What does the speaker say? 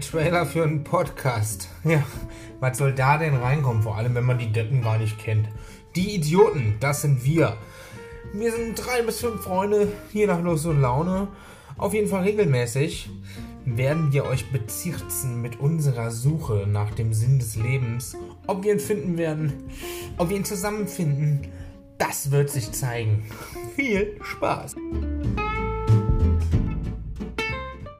Trailer für einen Podcast. Ja, was soll da denn reinkommen? Vor allem, wenn man die Deppen gar nicht kennt. Die Idioten, das sind wir. Wir sind drei bis fünf Freunde, je nach Lust und Laune. Auf jeden Fall regelmäßig werden wir euch bezirzen mit unserer Suche nach dem Sinn des Lebens. Ob wir ihn finden werden, ob wir ihn zusammenfinden, das wird sich zeigen. Viel Spaß!